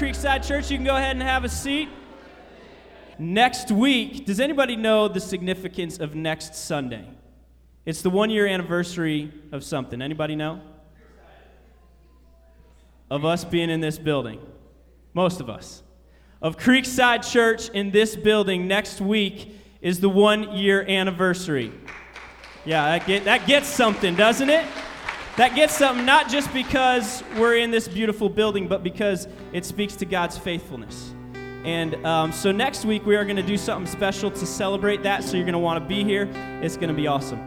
Creekside Church. You can go ahead and have a seat. Next week, does anybody know the significance of next Sunday? It's the one year anniversary of something. Anybody know? Of us being in this building. Most of us. Of Creekside Church in this building next week is the one year anniversary. Yeah, that, get, that gets something, doesn't it? That gets something not just because we're in this beautiful building, but because it speaks to God's faithfulness. And um, so next week we are going to do something special to celebrate that. So you're going to want to be here. It's going to be awesome.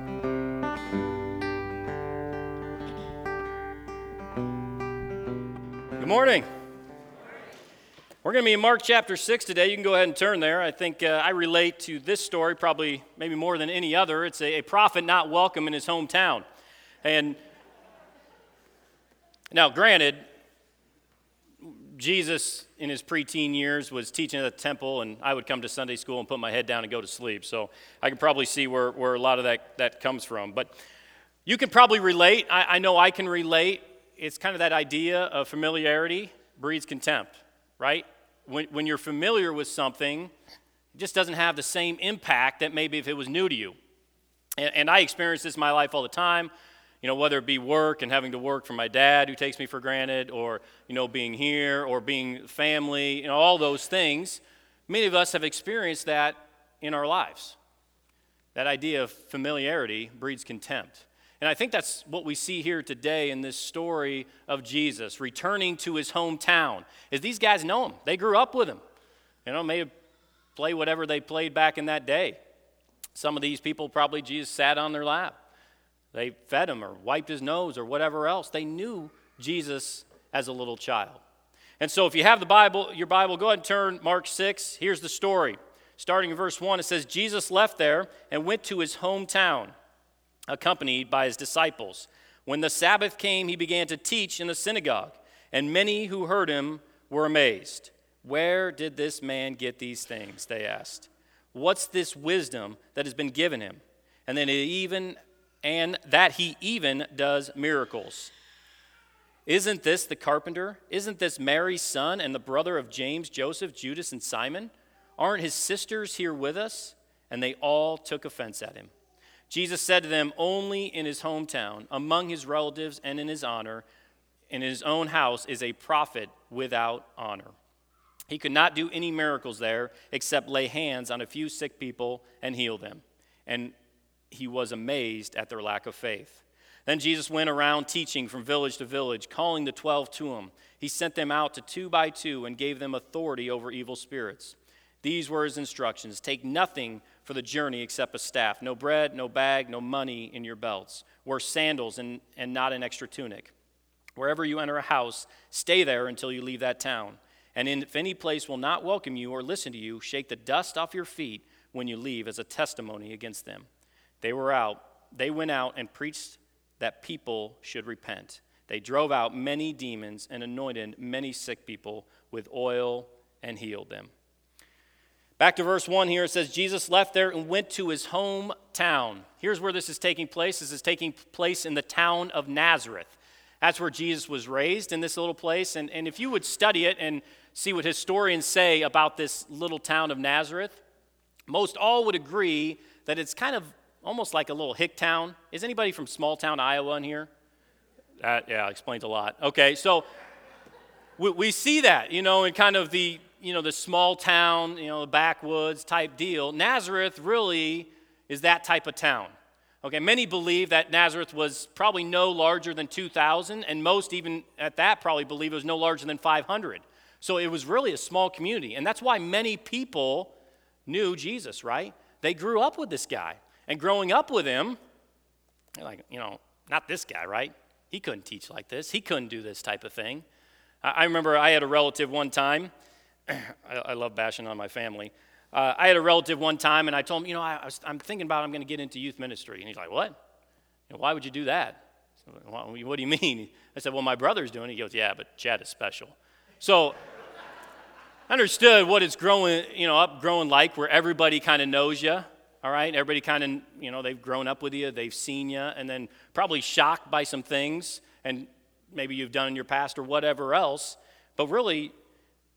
Good morning. We're going to be in Mark chapter 6 today. You can go ahead and turn there. I think uh, I relate to this story probably maybe more than any other. It's a, a prophet not welcome in his hometown. And now, granted, Jesus in his preteen years was teaching at the temple, and I would come to Sunday school and put my head down and go to sleep. So I can probably see where, where a lot of that, that comes from. But you can probably relate. I, I know I can relate. It's kind of that idea of familiarity breeds contempt, right? When, when you're familiar with something, it just doesn't have the same impact that maybe if it was new to you. And, and I experience this in my life all the time you know, whether it be work and having to work for my dad who takes me for granted, or, you know, being here, or being family, you know, all those things. Many of us have experienced that in our lives. That idea of familiarity breeds contempt. And I think that's what we see here today in this story of Jesus returning to his hometown. Is these guys know him? They grew up with him. You know, maybe play whatever they played back in that day. Some of these people probably Jesus sat on their lap. They fed him or wiped his nose or whatever else. They knew Jesus as a little child. And so if you have the Bible, your Bible, go ahead and turn Mark 6. Here's the story. Starting in verse 1, it says, Jesus left there and went to his hometown, accompanied by his disciples. When the Sabbath came, he began to teach in the synagogue, and many who heard him were amazed. Where did this man get these things? They asked. What's this wisdom that has been given him? And then even and that he even does miracles. Isn't this the carpenter? Isn't this Mary's son and the brother of James, Joseph, Judas, and Simon? Aren't his sisters here with us? And they all took offense at him. Jesus said to them, Only in his hometown, among his relatives, and in his honor, in his own house, is a prophet without honor. He could not do any miracles there except lay hands on a few sick people and heal them. And he was amazed at their lack of faith. Then Jesus went around teaching from village to village, calling the twelve to him. He sent them out to two by two and gave them authority over evil spirits. These were his instructions Take nothing for the journey except a staff no bread, no bag, no money in your belts. Wear sandals and, and not an extra tunic. Wherever you enter a house, stay there until you leave that town. And if any place will not welcome you or listen to you, shake the dust off your feet when you leave as a testimony against them. They were out, they went out and preached that people should repent. They drove out many demons and anointed many sick people with oil and healed them. Back to verse 1 here, it says, Jesus left there and went to his hometown. Here's where this is taking place. This is taking place in the town of Nazareth. That's where Jesus was raised in this little place. And, and if you would study it and see what historians say about this little town of Nazareth, most all would agree that it's kind of almost like a little hick town. Is anybody from small town Iowa in here? That, yeah, explains a lot. Okay, so we, we see that, you know, in kind of the, you know, the small town, you know, the backwoods type deal. Nazareth really is that type of town. Okay, many believe that Nazareth was probably no larger than 2,000, and most even at that probably believe it was no larger than 500. So it was really a small community, and that's why many people knew Jesus, right? They grew up with this guy. And growing up with him, like, you know, not this guy, right? He couldn't teach like this. He couldn't do this type of thing. I, remember I had a relative one time. I, I, love bashing on my family. Uh, I had a relative one time, and I told him, you know, I, am thinking about I'm going to get into youth ministry. And he's like, what? You know, why would you do that? Said, well, what do you mean? I said, well, my brother's doing it. He goes, yeah, but Chad is special. So I understood what it's growing, you know, up growing like, where everybody kind of knows you all right? Everybody kind of, you know, they've grown up with you, they've seen you, and then probably shocked by some things, and maybe you've done in your past or whatever else. But really,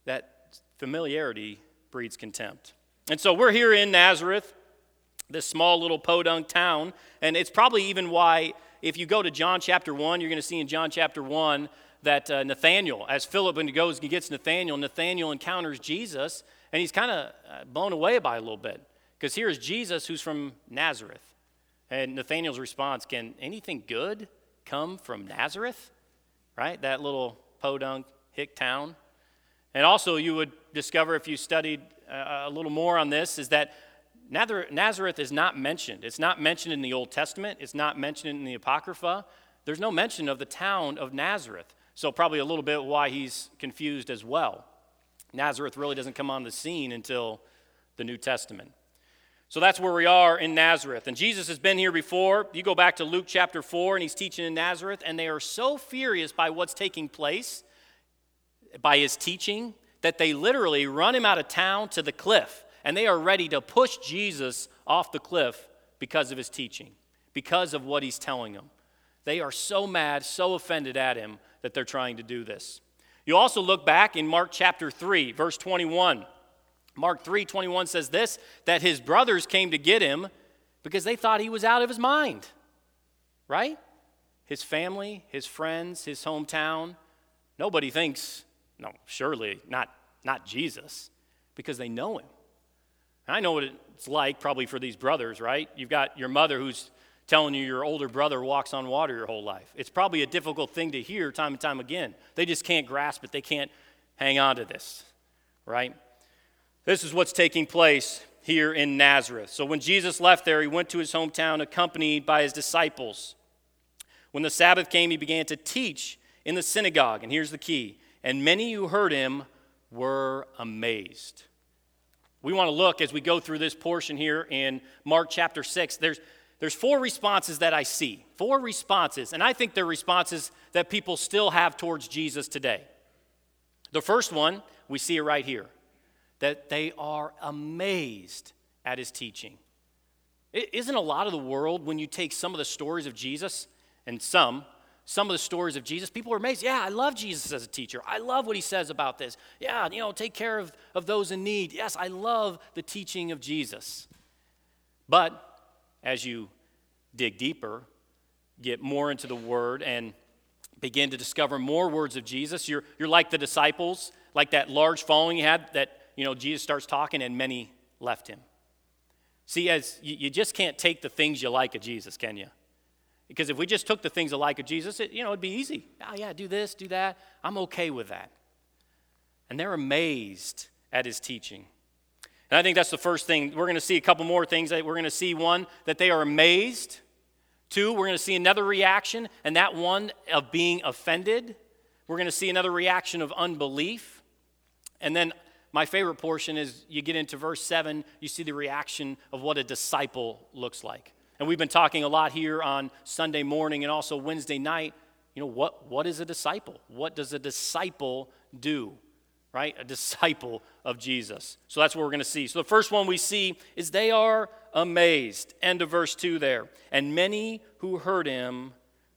that familiarity breeds contempt. And so we're here in Nazareth, this small little podunk town, and it's probably even why, if you go to John chapter 1, you're going to see in John chapter 1 that uh, Nathaniel, as Philip goes and gets Nathaniel, Nathaniel encounters Jesus, and he's kind of uh, blown away by a little bit. Because here's Jesus who's from Nazareth. And Nathaniel's response can anything good come from Nazareth? Right? That little podunk hick town. And also, you would discover if you studied uh, a little more on this, is that Nazareth is not mentioned. It's not mentioned in the Old Testament, it's not mentioned in the Apocrypha. There's no mention of the town of Nazareth. So, probably a little bit why he's confused as well. Nazareth really doesn't come on the scene until the New Testament. So that's where we are in Nazareth. And Jesus has been here before. You go back to Luke chapter 4, and he's teaching in Nazareth, and they are so furious by what's taking place, by his teaching, that they literally run him out of town to the cliff. And they are ready to push Jesus off the cliff because of his teaching, because of what he's telling them. They are so mad, so offended at him that they're trying to do this. You also look back in Mark chapter 3, verse 21. Mark 3 21 says this that his brothers came to get him because they thought he was out of his mind. Right? His family, his friends, his hometown. Nobody thinks, no, surely not, not Jesus, because they know him. I know what it's like probably for these brothers, right? You've got your mother who's telling you your older brother walks on water your whole life. It's probably a difficult thing to hear time and time again. They just can't grasp it, they can't hang on to this, right? This is what's taking place here in Nazareth. So when Jesus left there, he went to his hometown accompanied by his disciples. When the Sabbath came, he began to teach in the synagogue. And here's the key and many who heard him were amazed. We want to look as we go through this portion here in Mark chapter 6. There's, there's four responses that I see. Four responses. And I think they're responses that people still have towards Jesus today. The first one, we see it right here that they are amazed at his teaching. Isn't a lot of the world, when you take some of the stories of Jesus, and some, some of the stories of Jesus, people are amazed. Yeah, I love Jesus as a teacher. I love what he says about this. Yeah, you know, take care of, of those in need. Yes, I love the teaching of Jesus. But as you dig deeper, get more into the word, and begin to discover more words of Jesus, you're, you're like the disciples, like that large following he had that you know, Jesus starts talking and many left him. See, as you, you just can't take the things you like of Jesus, can you? Because if we just took the things alike of Jesus, it, you know, it'd be easy. Oh, yeah, do this, do that. I'm okay with that. And they're amazed at his teaching. And I think that's the first thing. We're going to see a couple more things. We're going to see one, that they are amazed. Two, we're going to see another reaction, and that one of being offended. We're going to see another reaction of unbelief. And then my favorite portion is you get into verse 7, you see the reaction of what a disciple looks like. And we've been talking a lot here on Sunday morning and also Wednesday night. You know, what, what is a disciple? What does a disciple do? Right? A disciple of Jesus. So that's what we're going to see. So the first one we see is they are amazed. End of verse 2 there. And many who heard him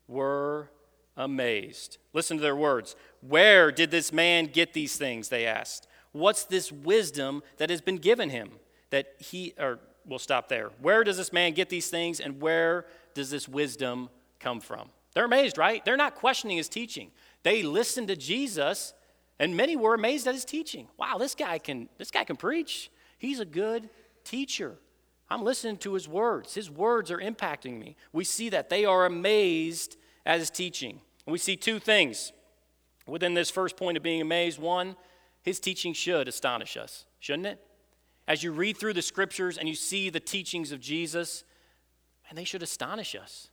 were amazed. Listen to their words. Where did this man get these things? They asked. What's this wisdom that has been given him? That he, or we'll stop there. Where does this man get these things and where does this wisdom come from? They're amazed, right? They're not questioning his teaching. They listened to Jesus and many were amazed at his teaching. Wow, this guy can this guy can preach. He's a good teacher. I'm listening to his words. His words are impacting me. We see that they are amazed at his teaching. we see two things within this first point of being amazed. One, his teaching should astonish us, shouldn't it? As you read through the scriptures and you see the teachings of Jesus, and they should astonish us.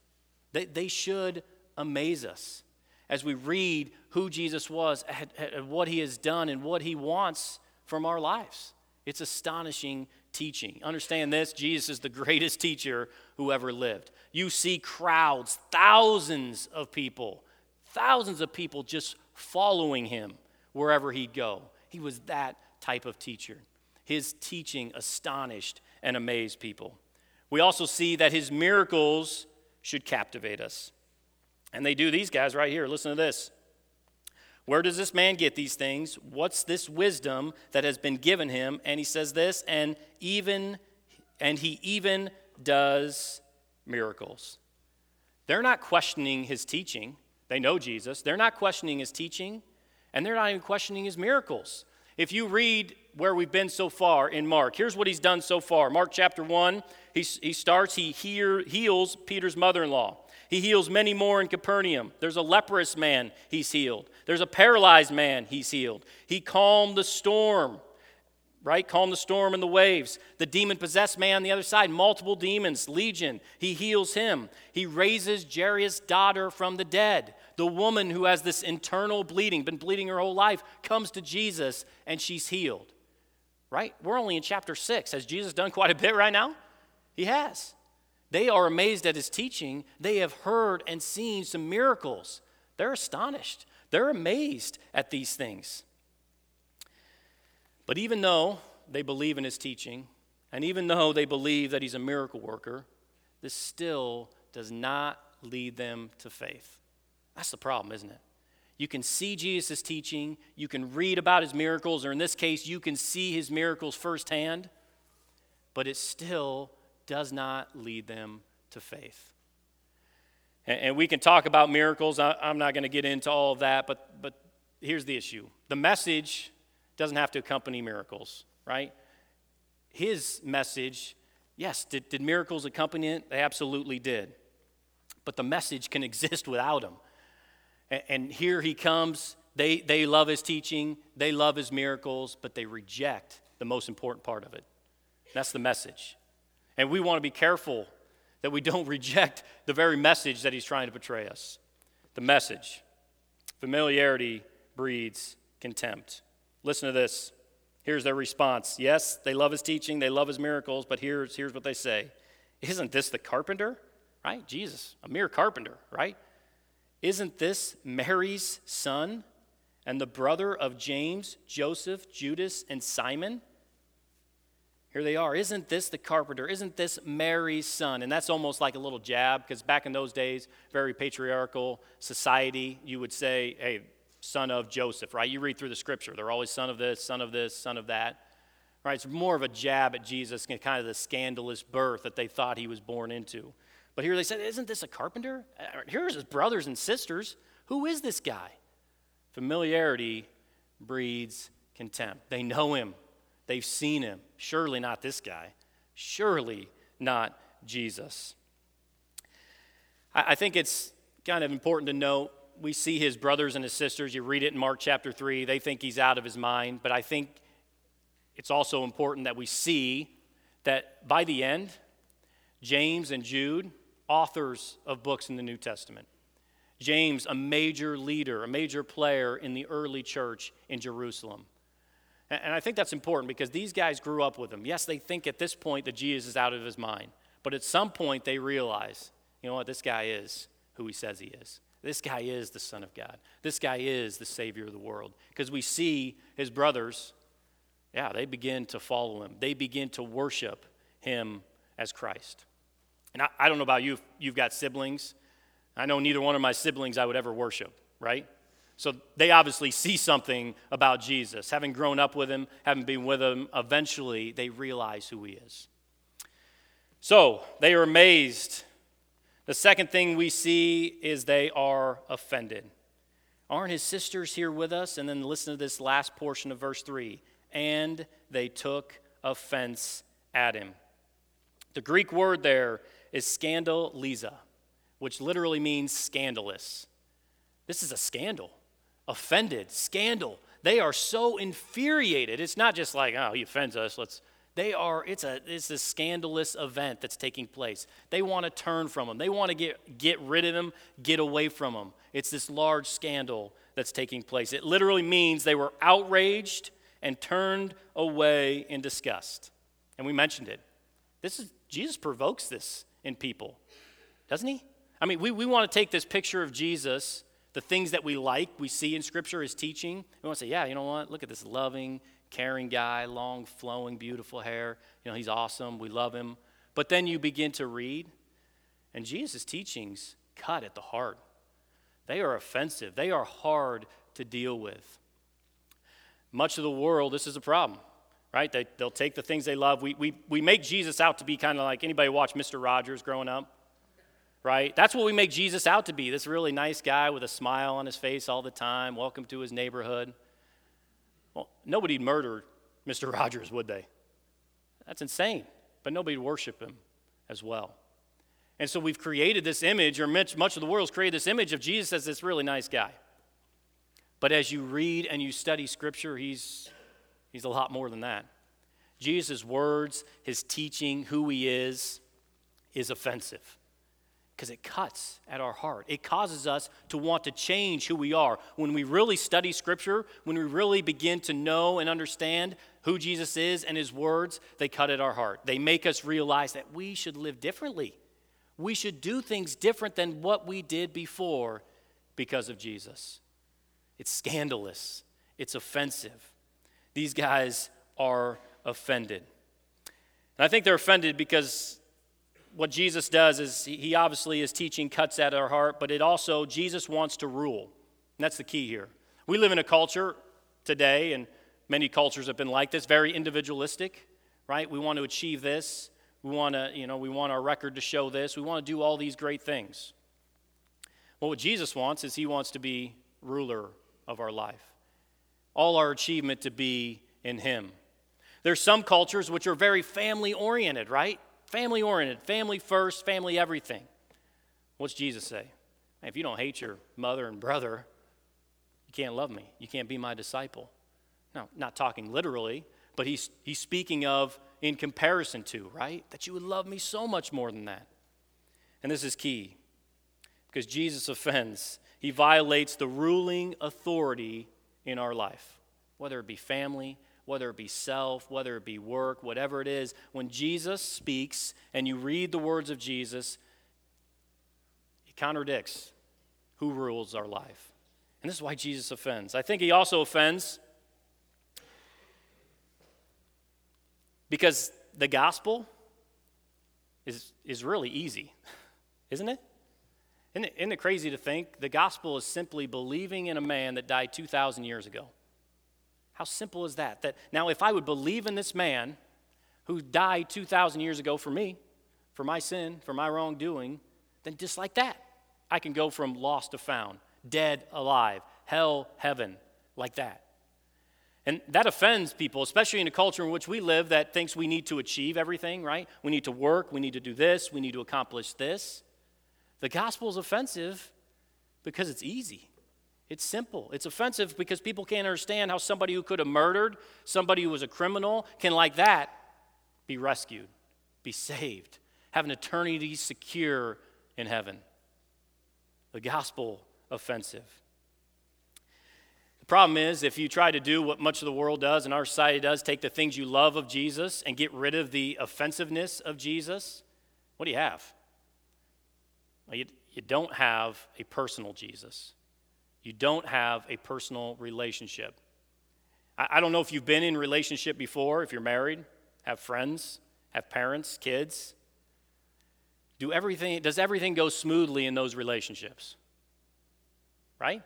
They, they should amaze us as we read who Jesus was, and what he has done, and what he wants from our lives. It's astonishing teaching. Understand this Jesus is the greatest teacher who ever lived. You see crowds, thousands of people, thousands of people just following him wherever he'd go. He was that type of teacher. His teaching astonished and amazed people. We also see that his miracles should captivate us. And they do these guys right here. Listen to this. Where does this man get these things? What's this wisdom that has been given him? And he says this, and even and he even does miracles. They're not questioning his teaching. They know Jesus. They're not questioning his teaching, and they're not even questioning his miracles. If you read where we've been so far in Mark, here's what he's done so far. Mark chapter 1, he, he starts, he hear, heals Peter's mother in law. He heals many more in Capernaum. There's a leprous man he's healed. There's a paralyzed man he's healed. He calmed the storm, right? Calmed the storm and the waves. The demon possessed man on the other side, multiple demons, legion. He heals him. He raises Jairus' daughter from the dead. The woman who has this internal bleeding, been bleeding her whole life, comes to Jesus and she's healed. Right? We're only in chapter 6. Has Jesus done quite a bit right now? He has. They are amazed at his teaching. They have heard and seen some miracles. They're astonished. They're amazed at these things. But even though they believe in his teaching, and even though they believe that he's a miracle worker, this still does not lead them to faith. That's the problem, isn't it? You can see Jesus' teaching, you can read about his miracles, or in this case, you can see his miracles firsthand, but it still does not lead them to faith. And, and we can talk about miracles. I, I'm not going to get into all of that, but, but here's the issue the message doesn't have to accompany miracles, right? His message, yes, did, did miracles accompany it? They absolutely did. But the message can exist without him. And, and here he comes. They, they love his teaching, they love his miracles, but they reject the most important part of it. That's the message. And we want to be careful that we don't reject the very message that he's trying to portray us. The message. Familiarity breeds contempt. Listen to this. Here's their response. Yes, they love his teaching, they love his miracles, but here's, here's what they say Isn't this the carpenter? Right? Jesus, a mere carpenter, right? Isn't this Mary's son and the brother of James, Joseph, Judas, and Simon? Here they are. Isn't this the carpenter? Isn't this Mary's son? And that's almost like a little jab because back in those days, very patriarchal society, you would say, hey, son of Joseph, right? You read through the scripture. They're always son of this, son of this, son of that. Right? It's more of a jab at Jesus, and kind of the scandalous birth that they thought he was born into. But here they said, Isn't this a carpenter? Uh, here's his brothers and sisters. Who is this guy? Familiarity breeds contempt. They know him, They've seen him. Surely not this guy. Surely not Jesus. I, think it's kind of important to note we see his brothers and his sisters. You read it in Mark chapter 3. They think he's out of his mind. But I think it's also important that we see that by the end, James and Jude, authors of books in the New Testament, James, a major leader, a major player in the early church in Jerusalem. And I think that's important because these guys grew up with him. Yes, they think at this point that Jesus is out of his mind. But at some point, they realize, you know what, this guy is who he says he is. This guy is the Son of God. This guy is the Savior of the world. Because we see his brothers, yeah, they begin to follow him, they begin to worship him as Christ. And I, I don't know about you, you've got siblings. I know neither one of my siblings I would ever worship, right? So they obviously see something about Jesus. Having grown up with him, having been with him, eventually they realize who he is. So they are amazed. The second thing we see is they are offended. Aren't his sisters here with us? And then listen to this last portion of verse 3 and they took offense at him. The Greek word there is scandal scandaliza, which literally means scandalous. This is a scandal offended, scandal. They are so infuriated. It's not just like, oh, he offends us. Let's. They are. It's a. It's a scandalous event that's taking place. They want to turn from him. They want to get get rid of him, get away from him. It's this large scandal that's taking place. It literally means they were outraged and turned away in disgust. And we mentioned it. This is Jesus provokes this in people, doesn't he? I mean, we, we want to take this picture of Jesus the things that we like, we see in Scripture, his teaching. We want to say, yeah, you know what? Look at this loving, caring guy, long, flowing, beautiful hair. You know, he's awesome. We love him. But then you begin to read, and Jesus' teachings cut at the heart. They are offensive, they are hard to deal with. Much of the world, this is a problem, right? They, they'll take the things they love. We, we, we make Jesus out to be kind of like anybody watch Mr. Rogers growing up? Right? That's what we make Jesus out to be this really nice guy with a smile on his face all the time. Welcome to his neighborhood. Well, nobody'd murder Mr. Rogers, would they? That's insane. But nobody'd worship him as well. And so we've created this image, or much, much of the world's created this image of Jesus as this really nice guy. But as you read and you study Scripture, he's, he's a lot more than that. Jesus' words, his teaching, who he is, is offensive because it cuts at our heart. It causes us to want to change who we are. When we really study Scripture, when we really begin to know and understand who Jesus is and his words, they cut at our heart. They make us realize that we should live differently. We should do things different than what we did before because of Jesus. It's scandalous, it's offensive. These guys are offended. And I think they're offended because what Jesus does is he obviously is teaching cuts at our heart, but it also, Jesus wants to rule. And that's the key here. We live in a culture today, and many cultures have been like this, very individualistic, right? We want to achieve this. We want to, you know, we want our record to show this. We want to do all these great things. Well, what Jesus wants is he wants to be ruler of our life. All our achievement to be in him. There's some cultures which are very family oriented, right? Family oriented, family first, family everything. What's Jesus say? If you don't hate your mother and brother, you can't love me. You can't be my disciple. No, not talking literally, but he's, he's speaking of in comparison to, right? That you would love me so much more than that. And this is key because Jesus offends. He violates the ruling authority in our life, whether it be family, whether it be self, whether it be work, whatever it is, when Jesus speaks and you read the words of Jesus, it contradicts who rules our life. And this is why Jesus offends. I think he also offends because the gospel is, is really easy, isn't it? Isn't, it? isn't it crazy to think the gospel is simply believing in a man that died 2,000 years ago? How simple is that? That now, if I would believe in this man who died 2,000 years ago for me, for my sin, for my wrongdoing, then just like that, I can go from lost to found, dead, alive, hell, heaven, like that. And that offends people, especially in a culture in which we live that thinks we need to achieve everything, right? We need to work, we need to do this, we need to accomplish this. The gospel is offensive because it's easy. It's simple. It's offensive because people can't understand how somebody who could have murdered, somebody who was a criminal, can, like that, be rescued, be saved, have an eternity secure in heaven. The gospel offensive. The problem is, if you try to do what much of the world does and our society does, take the things you love of Jesus and get rid of the offensiveness of Jesus, what do you have? Well, you, you don't have a personal Jesus you don't have a personal relationship. I, I don't know if you've been in relationship before, if you're married, have friends, have parents, kids. Do everything, does everything go smoothly in those relationships? Right?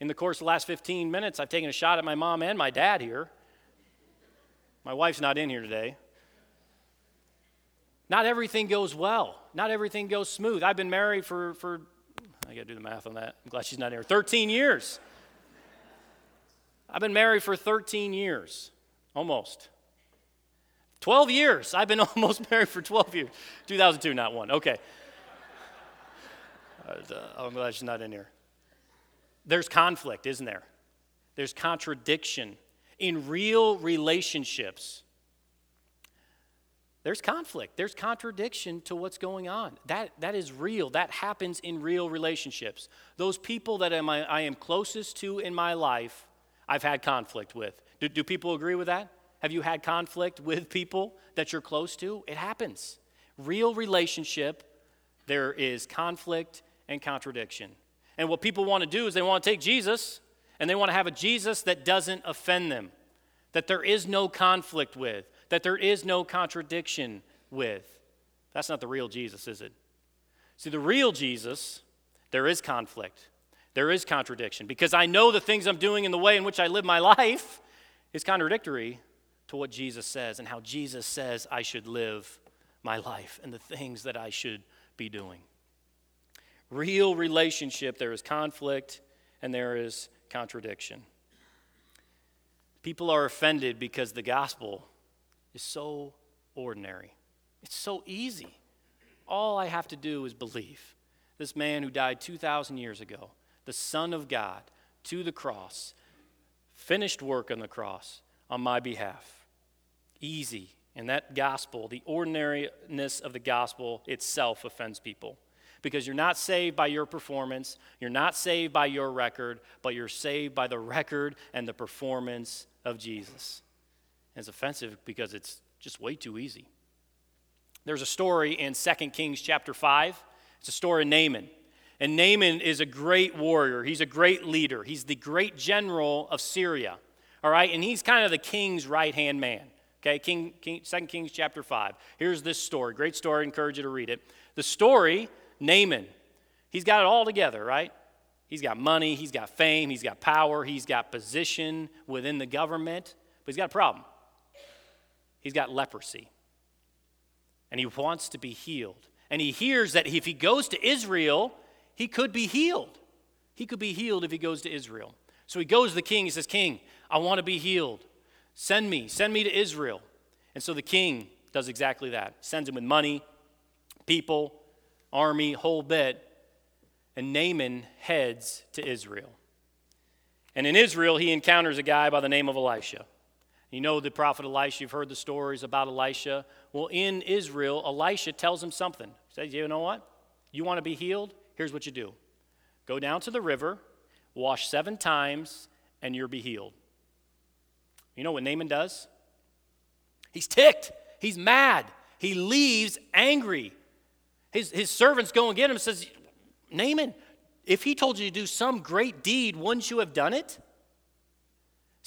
In the course of the last 15 minutes, I've taken a shot at my mom and my dad here. My wife's not in here today. Not everything goes well. Not everything goes smooth. I've been married for, for I got to do the math on that. I'm glad she's not here. 13 years. I've been married for 13 years, almost. 12 years. I've been almost married for 12 years. 2002, not one. Okay. Uh, I'm glad she's not in here. There's conflict, isn't there? There's contradiction. In real relationships, there's conflict, there's contradiction to what's going on. That, that is real. That happens in real relationships. Those people that am I, I am closest to in my life, I've had conflict with. Do, do people agree with that? Have you had conflict with people that you're close to? It happens. Real relationship, there is conflict and contradiction. And what people want to do is they want to take Jesus and they want to have a Jesus that doesn't offend them, that there is no conflict with, that there is no contradiction with. That's not the real Jesus, is it? See, the real Jesus, there is conflict, there is contradiction because I know the things I'm doing and the way in which I live my life is contradictory to what Jesus says and how Jesus says I should live my life and the things that I should be doing. Real relationship, there is conflict and there is contradiction. People are offended because the gospel is so ordinary. It's so easy. All I have to do is believe. This man who died 2,000 years ago, the Son of God, to the cross, finished work on the cross on my behalf. Easy. And that gospel, the ordinariness of the gospel itself offends people. Because you're not saved by your performance, you're not saved by your record, but you're saved by the record and the performance of Jesus. It's offensive because it's just way too easy. There's a story in 2 Kings chapter 5. It's a story of Naaman. And Naaman is a great warrior. He's a great leader. He's the great general of Syria. All right? And he's kind of the king's right hand man. Okay, King, King, 2 Kings chapter 5. Here's this story. Great story. I encourage you to read it. The story, Naaman, he's got it all together, right? He's got money, he's got fame, he's got power, he's got position within the government, but he's got a problem. He's got leprosy. And he wants to be healed. And he hears that if he goes to Israel, he could be healed. He could be healed if he goes to Israel. So he goes to the king. He says, King, I want to be healed. Send me, send me to Israel. And so the king does exactly that. Sends him with money, people, army, whole bit. And Naaman heads to Israel. And in Israel, he encounters a guy by the name of Elisha. You know the prophet Elisha, you've heard the stories about Elisha. Well, in Israel, Elisha tells him something. He says, You know what? You want to be healed? Here's what you do go down to the river, wash seven times, and you'll be healed. You know what Naaman does? He's ticked, he's mad, he leaves angry. His, his servants go and get him and says, Naaman, if he told you to do some great deed, wouldn't you have done it?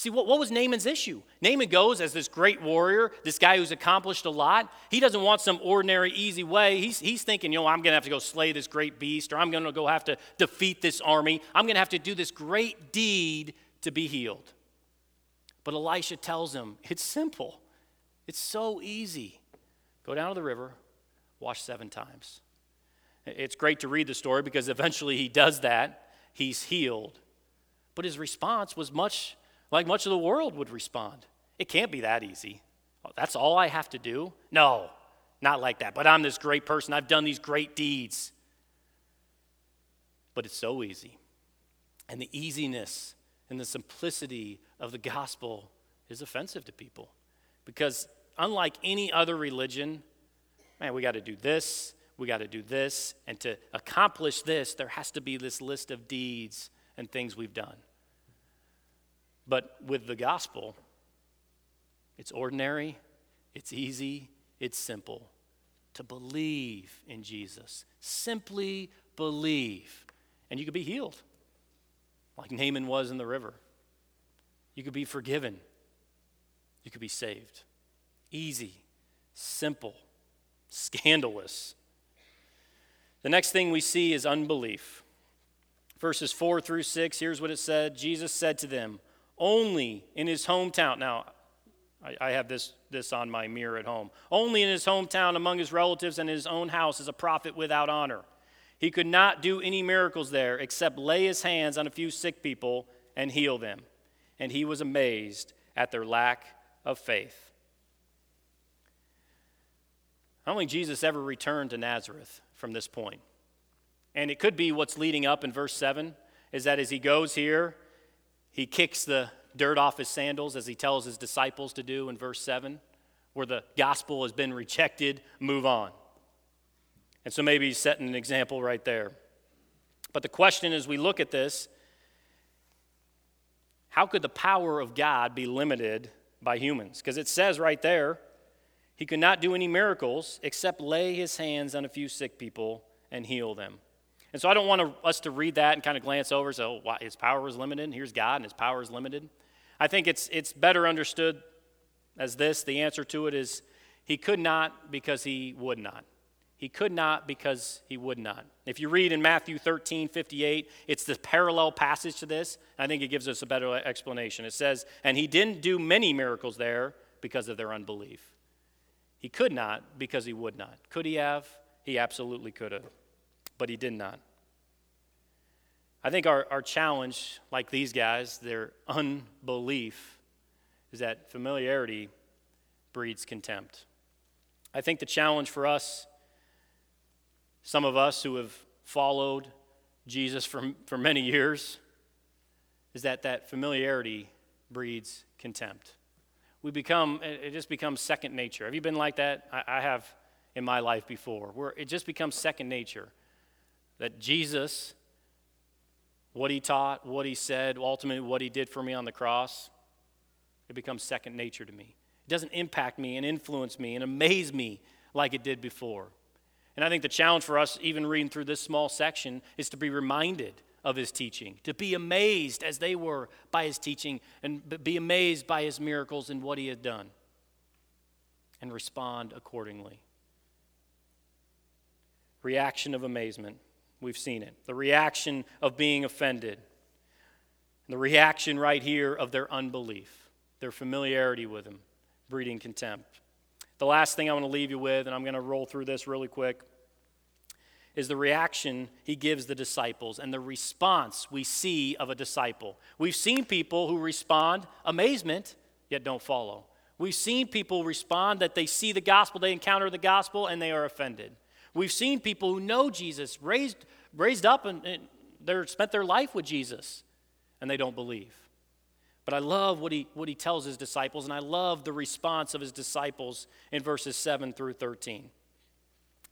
See, what, what was Naaman's issue? Naaman goes as this great warrior, this guy who's accomplished a lot. He doesn't want some ordinary, easy way. He's, he's thinking, you know, I'm going to have to go slay this great beast, or I'm going to go have to defeat this army. I'm going to have to do this great deed to be healed. But Elisha tells him, it's simple, it's so easy. Go down to the river, wash seven times. It's great to read the story because eventually he does that. He's healed. But his response was much like much of the world would respond. It can't be that easy. Oh, that's all I have to do? No, not like that. But I'm this great person. I've done these great deeds. But it's so easy. And the easiness and the simplicity of the gospel is offensive to people. Because unlike any other religion, man, we got to do this, we got to do this, and to accomplish this, there has to be this list of deeds and things we've done. But with the gospel, it's ordinary, it's easy, it's simple to believe in Jesus. Simply believe, and you could be healed, like Naaman was in the river. You could be forgiven, you could be saved. Easy, simple, scandalous. The next thing we see is unbelief. Verses 4 through 6, here's what it said Jesus said to them, only in his hometown. Now, I, I have this, this on my mirror at home. Only in his hometown, among his relatives and his own house, is a prophet without honor. He could not do any miracles there except lay his hands on a few sick people and heal them. And he was amazed at their lack of faith. I don't think Jesus ever returned to Nazareth from this point. And it could be what's leading up in verse 7 is that as he goes here, he kicks the dirt off his sandals as he tells his disciples to do in verse 7, where the gospel has been rejected, move on. And so maybe he's setting an example right there. But the question as we look at this, how could the power of God be limited by humans? Because it says right there, he could not do any miracles except lay his hands on a few sick people and heal them. And so I don't want to, us to read that and kind of glance over, so why, his power is limited. Here's God, and his power is limited. I think it's, it's better understood as this the answer to it is he could not because he would not. He could not because he would not. If you read in Matthew 13, 58, it's the parallel passage to this. I think it gives us a better explanation. It says, And he didn't do many miracles there because of their unbelief. He could not because he would not. Could he have? He absolutely could have, but he did not. I think our, our challenge, like these guys, their unbelief, is that familiarity breeds contempt. I think the challenge for us some of us who have followed Jesus for, for many years is that that familiarity breeds contempt. We become, it just becomes second nature. Have you been like that? I, I have in my life before, where it just becomes second nature. That Jesus, what he taught, what he said, ultimately what he did for me on the cross, it becomes second nature to me. It doesn't impact me and influence me and amaze me like it did before. And I think the challenge for us, even reading through this small section, is to be reminded of his teaching, to be amazed as they were by his teaching, and be amazed by his miracles and what he had done, and respond accordingly. Reaction of amazement. We've seen it. The reaction of being offended. The reaction right here of their unbelief, their familiarity with him, breeding contempt. The last thing I want to leave you with, and I'm going to roll through this really quick, is the reaction he gives the disciples and the response we see of a disciple. We've seen people who respond amazement, yet don't follow. We've seen people respond that they see the gospel, they encounter the gospel, and they are offended. We've seen people who know Jesus, raised, raised up, and, and they spent their life with Jesus, and they don't believe. But I love what he, what he tells his disciples, and I love the response of his disciples in verses 7 through 13.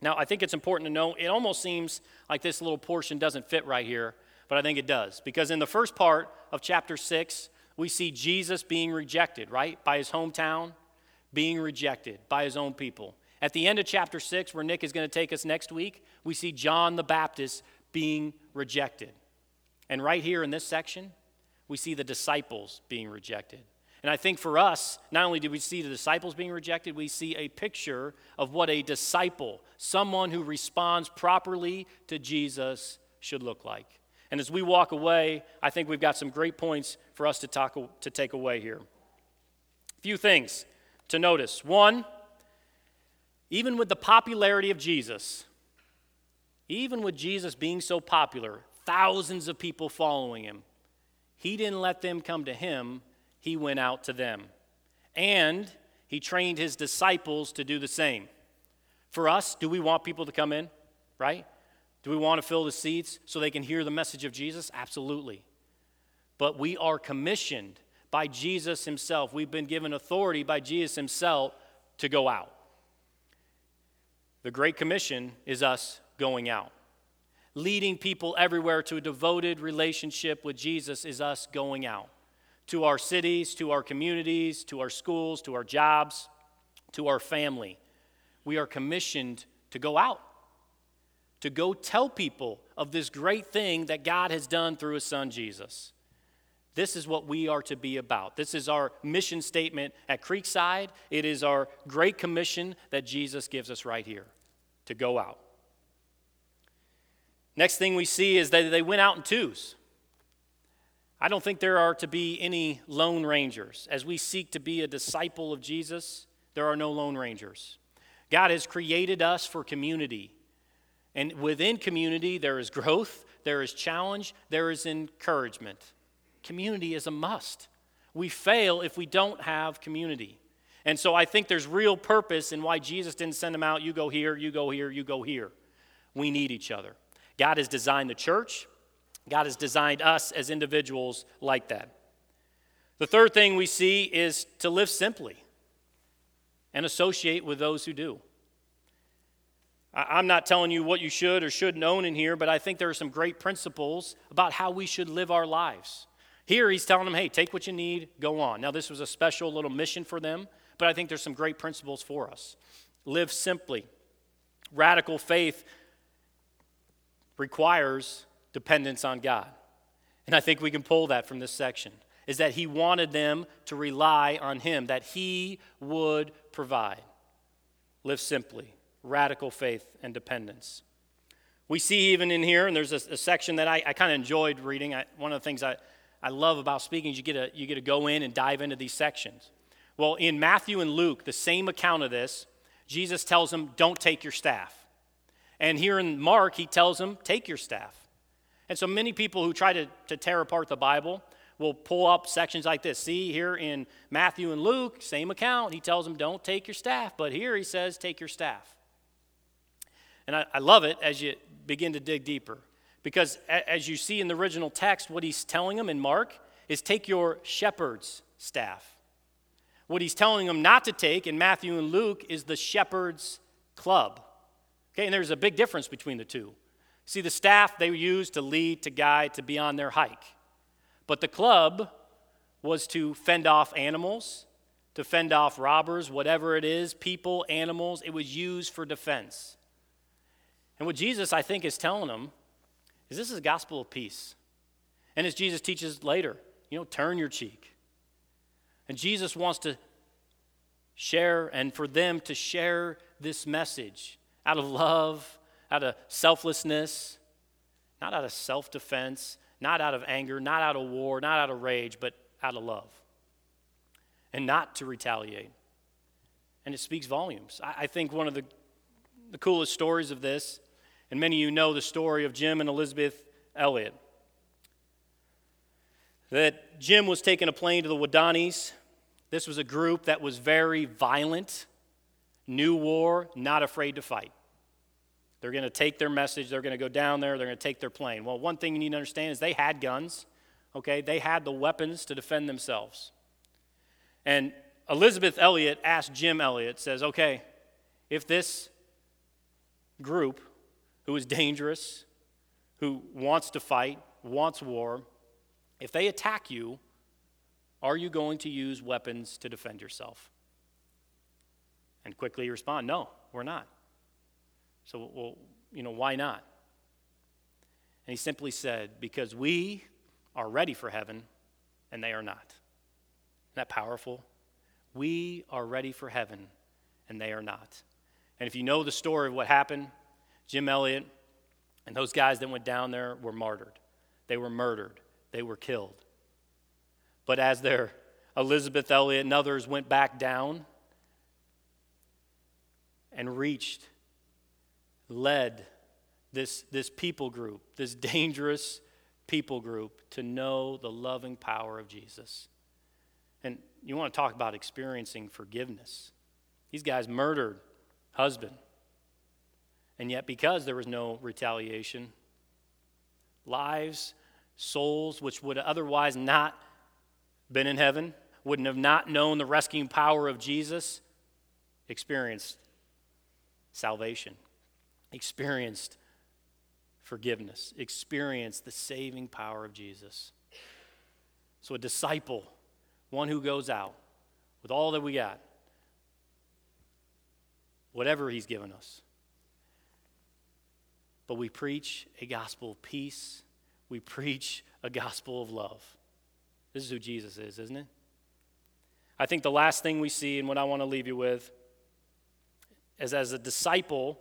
Now, I think it's important to know it almost seems like this little portion doesn't fit right here, but I think it does. Because in the first part of chapter 6, we see Jesus being rejected, right? By his hometown, being rejected by his own people. At the end of chapter 6, where Nick is going to take us next week, we see John the Baptist being rejected. And right here in this section, we see the disciples being rejected. And I think for us, not only do we see the disciples being rejected, we see a picture of what a disciple, someone who responds properly to Jesus, should look like. And as we walk away, I think we've got some great points for us to, talk, to take away here. A few things to notice. One, even with the popularity of Jesus, even with Jesus being so popular, thousands of people following him, he didn't let them come to him, he went out to them. And he trained his disciples to do the same. For us, do we want people to come in, right? Do we want to fill the seats so they can hear the message of Jesus? Absolutely. But we are commissioned by Jesus himself. We've been given authority by Jesus himself to go out. The Great Commission is us going out. Leading people everywhere to a devoted relationship with Jesus is us going out to our cities, to our communities, to our schools, to our jobs, to our family. We are commissioned to go out, to go tell people of this great thing that God has done through His Son Jesus. This is what we are to be about. This is our mission statement at Creekside. It is our great commission that Jesus gives us right here to go out. Next thing we see is that they went out in twos. I don't think there are to be any lone rangers. As we seek to be a disciple of Jesus, there are no lone rangers. God has created us for community. And within community, there is growth, there is challenge, there is encouragement. Community is a must. We fail if we don't have community. And so I think there's real purpose in why Jesus didn't send them out, you go here, you go here, you go here. We need each other. God has designed the church, God has designed us as individuals like that. The third thing we see is to live simply and associate with those who do. I'm not telling you what you should or shouldn't own in here, but I think there are some great principles about how we should live our lives. Here, he's telling them, hey, take what you need, go on. Now, this was a special little mission for them, but I think there's some great principles for us. Live simply. Radical faith requires dependence on God. And I think we can pull that from this section is that he wanted them to rely on him, that he would provide. Live simply. radical faith and dependence. We see even in here, and there's a, a section that I, I kind of enjoyed reading. I, one of the things I, I love about speaking is you get, to, you get to go in and dive into these sections. Well, in Matthew and Luke, the same account of this, Jesus tells them, don't take your staff. And here in Mark, he tells them, take your staff. And so many people who try to, to tear apart the Bible will pull up sections like this. See, here in Matthew and Luke, same account, he tells them, don't take your staff. But here he says, take your staff. And I, I love it as you begin to dig deeper. Because as you see in the original text, what he's telling them in Mark is take your shepherd's staff. What he's telling them not to take in Matthew and Luke is the shepherd's club. Okay, and there's a big difference between the two. See, the staff they used to lead, to guide, to be on their hike. But the club was to fend off animals, to fend off robbers, whatever it is, people, animals. It was used for defense. And what Jesus, I think, is telling them is this is a gospel of peace. And as Jesus teaches later, you know, turn your cheek. And Jesus wants to share and for them to share this message out of love, out of selflessness, not out of self defense, not out of anger, not out of war, not out of rage, but out of love. And not to retaliate. And it speaks volumes. I, think one of the, the coolest stories of this and many of you know the story of Jim and Elisabeth Elliot. That Jim was taking a plane to the Waodanis. This was a group that was very violent, knew war, not afraid to fight. They're going to take their message, they're going to go down there, they're going to take their plane. Well, one thing you need to understand is they had guns, okay? They had the weapons to defend themselves. And Elisabeth Elliot asked Jim Elliot, says, okay, if this group who is dangerous, who wants to fight, wants war, if they attack you, are you going to use weapons to defend yourself? And quickly respond, no, we're not. So, well, you know, why not? And he simply said, because we are ready for heaven and they are not. Isn't that powerful? We are ready for heaven and they are not. And if you know the story of what happened, Jim Elliot and those guys that went down there were martyred. They were murdered. They were killed. But as their Elisabeth Elliot and others went back down and reached, led this, this people group, this dangerous people group, to know the loving power of Jesus. And you want to talk about experiencing forgiveness. These guys murdered husband, and yet, because there was no retaliation, lives, souls, which would otherwise not been in heaven, wouldn't have not known the rescuing power of Jesus, experienced salvation, experienced forgiveness, experienced the saving power of Jesus. So, a disciple, one who goes out with all that we got, whatever he's given us, but we preach a gospel of peace. We preach a gospel of love. This is who Jesus is, isn't it? I think the last thing we see, and what I want to leave you with, is as a disciple,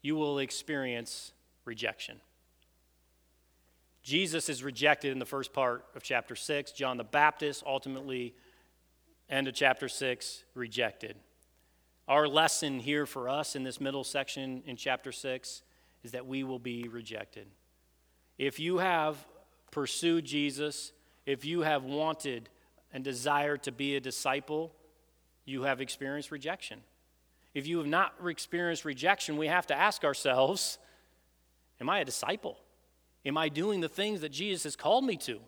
you will experience rejection. Jesus is rejected in the first part of chapter 6. John the Baptist, ultimately, end of chapter 6, rejected. Our lesson here for us in this middle section in chapter 6 is that we will be rejected. If you have pursued Jesus, if you have wanted and desired to be a disciple, you have experienced rejection. If you have not experienced rejection, we have to ask ourselves Am I a disciple? Am I doing the things that Jesus has called me to?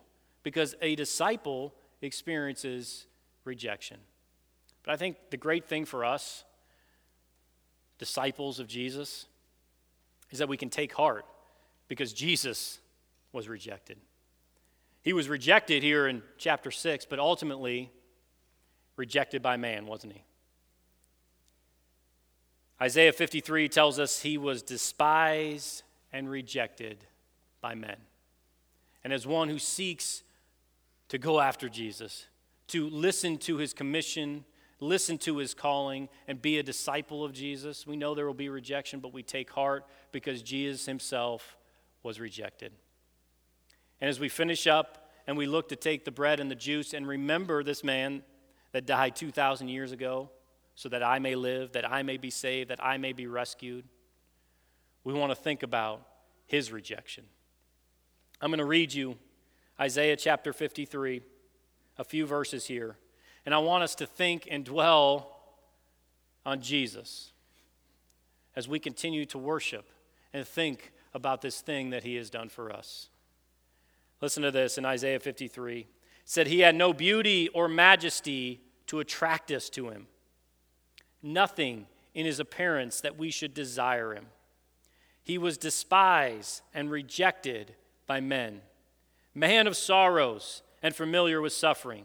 Because a disciple experiences rejection. But I think the great thing for us, disciples of Jesus, is that we can take heart because Jesus was rejected. He was rejected here in chapter 6, but ultimately rejected by man, wasn't he? Isaiah 53 tells us he was despised and rejected by men. And as one who seeks to go after Jesus, to listen to his commission, listen to his calling, and be a disciple of Jesus. We know there will be rejection, but we take heart because Jesus himself was rejected. And as we finish up and we look to take the bread and the juice and remember this man that died 2,000 years ago so that I may live, that I may be saved, that I may be rescued, we want to think about his rejection. I'm going to read you Isaiah chapter 53, a few verses here. And I want us to think and dwell on Jesus as we continue to worship and think about this thing that he has done for us. Listen to this in Isaiah 53. It said he had no beauty or majesty to attract us to him. Nothing in his appearance that we should desire him. He was despised and rejected by men, man of sorrows and familiar with suffering.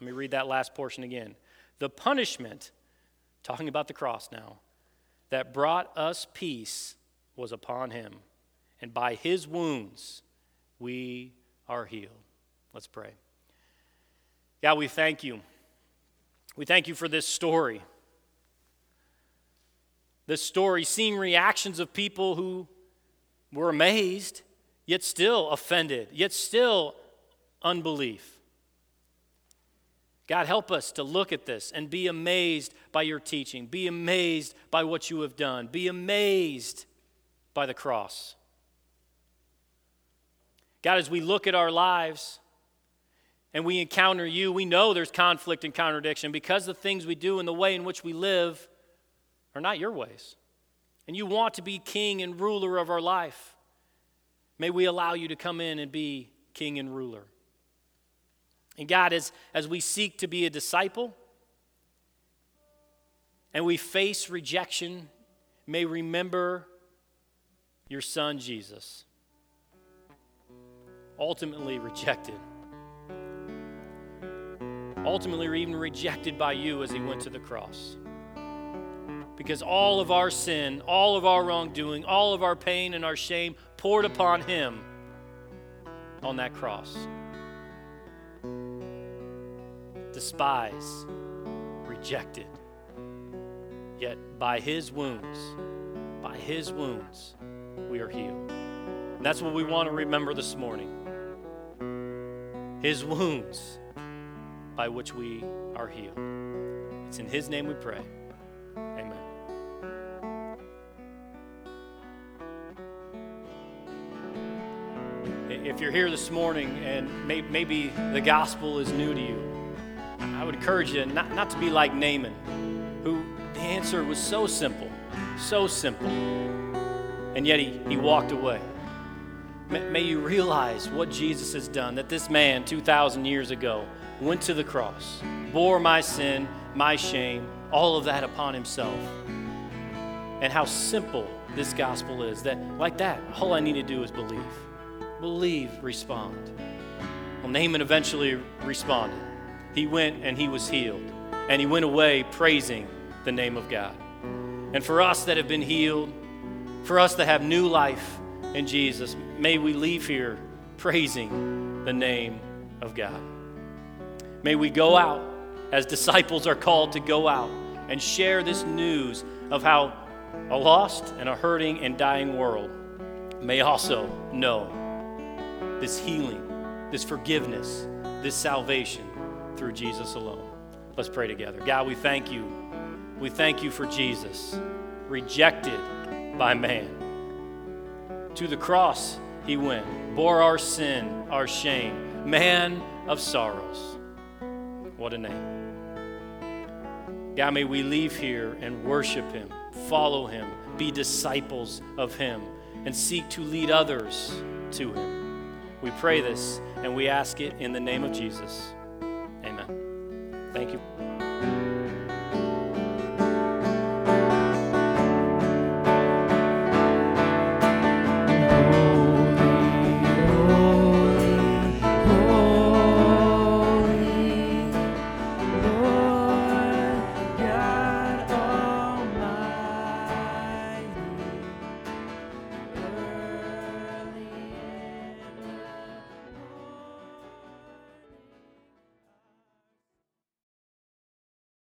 Let me read that last portion again. The punishment, talking about the cross now, that brought us peace was upon him, and by his wounds we are healed. Let's pray. God, we thank you. We thank you for this story. This story, seeing reactions of people who were amazed, yet still offended, yet still unbelief. God, help us to look at this and be amazed by your teaching, be amazed by what you have done, be amazed by the cross. God, as we look at our lives and we encounter you, we know there's conflict and contradiction because the things we do and the way in which we live are not your ways. And you want to be king and ruler of our life. May we allow you to come in and be king and ruler. And God, as, as we seek to be a disciple and we face rejection, may remember your son Jesus, ultimately rejected. Ultimately, even rejected by you as he went to the cross. Because all of our sin, all of our wrongdoing, all of our pain and our shame poured upon him on that cross. Despised, rejected. Yet by his wounds, by his wounds, we are healed. And that's what we want to remember this morning. His wounds by which we are healed. It's in His name we pray. Amen. If you're here this morning and may, maybe the gospel is new to you, I would encourage you not, not to be like Naaman, who the answer was so simple, so simple and yet he, he walked away. May, may you realize what Jesus has done, that this man 2,000 years ago went to the cross, bore my sin, my shame, all of that upon himself. And how simple this gospel is that, like that, all I need to do is believe. Believe, respond. Well, Naaman eventually responded. He went and he was healed. And he went away praising the name of God. And for us that have been healed, for us that have new life in Jesus. May we leave here praising the name of God. May we go out as disciples are called to go out and share this news of how a lost and a hurting and dying world may also know this healing, this forgiveness, this salvation through Jesus alone. Let's pray together. God, we thank you. We thank you for Jesus, rejected by man. To the cross he went, bore our sin, our shame, man of sorrows. What a name. God, may we leave here and worship him, follow him, be disciples of him, and seek to lead others to him. We pray this and we ask it in the name of Jesus. Amen. Thank you.